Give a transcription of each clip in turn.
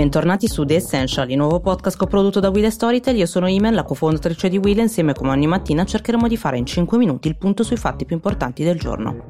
Bentornati su The Essential, il nuovo podcast coprodotto da Will Storytel. Io sono Imen, la cofondatrice di Will e insieme come ogni mattina cercheremo di fare in 5 minuti il punto sui fatti più importanti del giorno.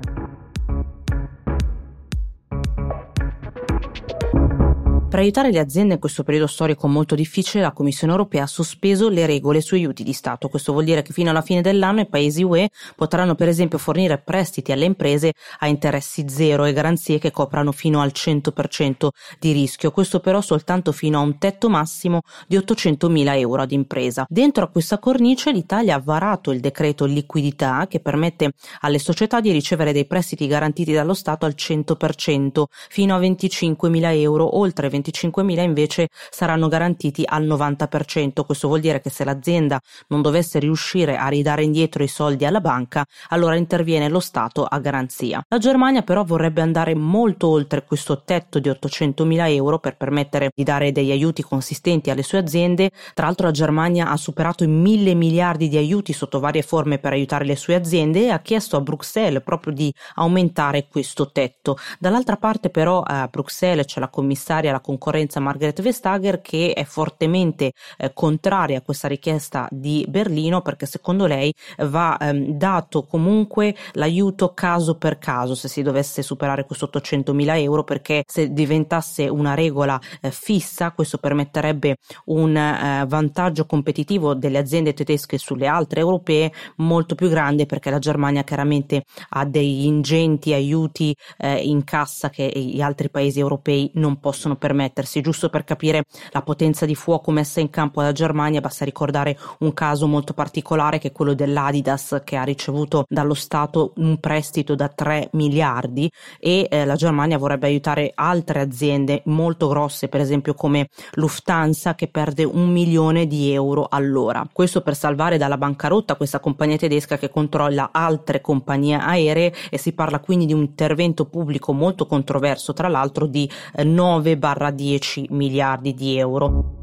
Per aiutare le aziende in questo periodo storico molto difficile, la Commissione europea ha sospeso le regole sui aiuti di Stato. Questo vuol dire che fino alla fine dell'anno i paesi UE potranno per esempio fornire prestiti alle imprese a interessi zero e garanzie che coprano fino al 100% di rischio. Questo però soltanto fino a un tetto massimo di 800.000 euro ad impresa. Dentro a questa cornice l'Italia ha varato il decreto liquidità che permette alle società di ricevere dei prestiti garantiti dallo Stato al 100% fino a 25.000 euro, oltre 25.000 25.000 invece saranno garantiti al 90%. Questo vuol dire che se l'azienda non dovesse riuscire a ridare indietro i soldi alla banca, allora interviene lo Stato a garanzia. La Germania però vorrebbe andare molto oltre questo tetto di 800.000 euro per permettere di dare degli aiuti consistenti alle sue aziende. Tra l'altro la Germania ha superato i mille miliardi di aiuti sotto varie forme per aiutare le sue aziende e ha chiesto a Bruxelles proprio di aumentare questo tetto. Dall'altra parte però a Bruxelles c'è la commissaria alla concorrenza Margaret Vestager che è fortemente eh, contraria a questa richiesta di Berlino perché secondo lei va ehm, dato comunque l'aiuto caso per caso se si dovesse superare questo 800 mila euro perché se diventasse una regola eh, fissa questo permetterebbe un eh, vantaggio competitivo delle aziende tedesche sulle altre europee molto più grande perché la Germania chiaramente ha degli ingenti aiuti eh, in cassa che gli altri paesi europei non possono permettere permettersi. Giusto per capire la potenza di fuoco messa in campo dalla Germania, basta ricordare un caso molto particolare che è quello dell'Adidas che ha ricevuto dallo Stato un prestito da 3 miliardi e eh, la Germania vorrebbe aiutare altre aziende molto grosse, per esempio come Lufthansa che perde un milione di euro all'ora. Questo per salvare dalla bancarotta questa compagnia tedesca che controlla altre compagnie aeree e si parla quindi di un intervento pubblico molto controverso, tra l'altro di eh, 9 barra 10 miliardi di euro.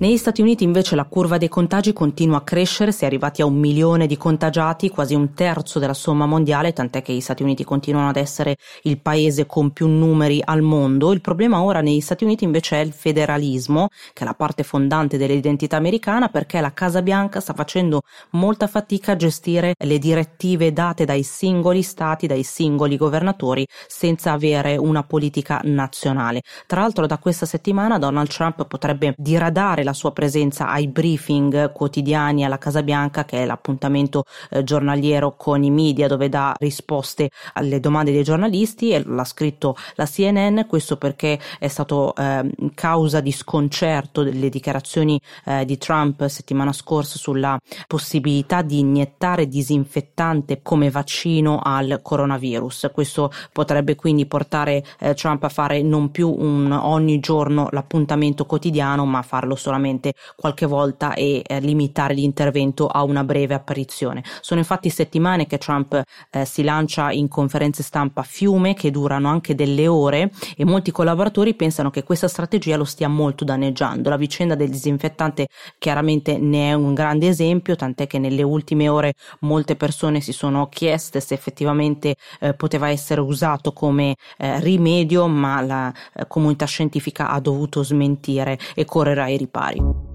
Negli Stati Uniti invece la curva dei contagi continua a crescere, si è arrivati a un milione di contagiati, quasi un terzo della somma mondiale, tant'è che gli Stati Uniti continuano ad essere il paese con più numeri al mondo. Il problema ora negli Stati Uniti invece è il federalismo, che è la parte fondante dell'identità americana, perché la Casa Bianca sta facendo molta fatica a gestire le direttive date dai singoli stati, dai singoli governatori, senza avere una politica nazionale. Tra l'altro da questa settimana Donald Trump potrebbe diradare la sua presenza ai briefing quotidiani alla Casa Bianca, che è l'appuntamento eh, giornaliero con i media dove dà risposte alle domande dei giornalisti e l'ha scritto la CNN, questo perché è stato eh, causa di sconcerto delle dichiarazioni eh, di Trump settimana scorsa sulla possibilità di iniettare disinfettante come vaccino al coronavirus. Questo potrebbe quindi portare eh, Trump a fare non più un ogni giorno l'appuntamento quotidiano, ma farlo solamente solamente qualche volta e eh, limitare l'intervento a una breve apparizione. Sono infatti settimane che Trump eh, si lancia in conferenze stampa a fiume che durano anche delle ore e molti collaboratori pensano che questa strategia lo stia molto danneggiando. La vicenda del disinfettante chiaramente ne è un grande esempio, tant'è che nelle ultime ore molte persone si sono chieste se effettivamente eh, poteva essere usato come eh, rimedio, ma la eh, comunità scientifica ha dovuto smentire e correre ai ripari body.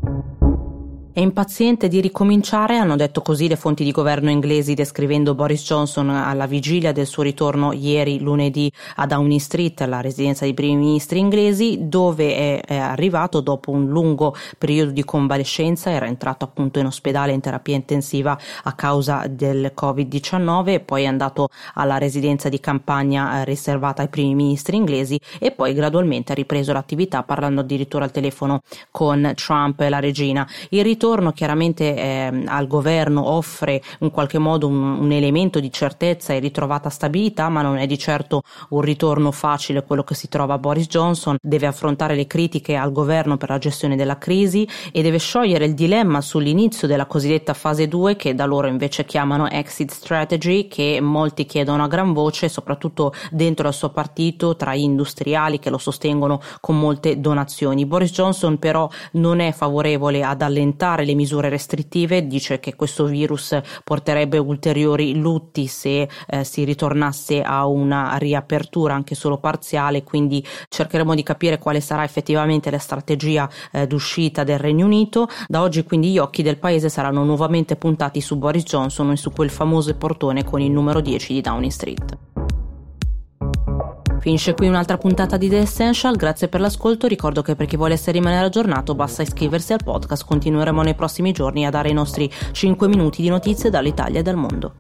È impaziente di ricominciare, hanno detto così le fonti di governo inglesi descrivendo Boris Johnson alla vigilia del suo ritorno ieri lunedì a Downing Street, la residenza dei primi ministri inglesi, dove è, è arrivato dopo un lungo periodo di convalescenza, era entrato appunto in ospedale in terapia intensiva a causa del Covid-19 e poi è andato alla residenza di campagna eh, riservata ai primi ministri inglesi e poi gradualmente ha ripreso l'attività parlando addirittura al telefono con Trump e la regina. Il ritorno chiaramente eh, al governo offre in qualche modo un, un, elemento di certezza e ritrovata stabilità, ma non è di certo un ritorno facile quello che si trova Boris Johnson, deve affrontare le critiche al governo per la gestione della crisi e deve sciogliere il dilemma sull'inizio della cosiddetta fase 2 che da loro invece chiamano exit strategy che molti chiedono a gran voce, soprattutto dentro al suo partito tra gli industriali che lo sostengono con molte donazioni. Boris Johnson però non è favorevole ad allentare allentare le misure restrittive, dice che questo virus porterebbe ulteriori lutti se eh, si ritornasse a una riapertura anche solo parziale, quindi cercheremo di capire quale sarà effettivamente la strategia eh, d'uscita del Regno Unito. Da oggi quindi gli occhi del paese saranno nuovamente puntati su Boris Johnson e su quel famoso portone con il numero 10 di Downing Street. Finisce qui un'altra puntata di The Essential, grazie per l'ascolto, ricordo che per chi volesse rimanere aggiornato basta iscriversi al podcast, continueremo nei prossimi giorni a dare i nostri 5 minuti di notizie dall'Italia e dal mondo.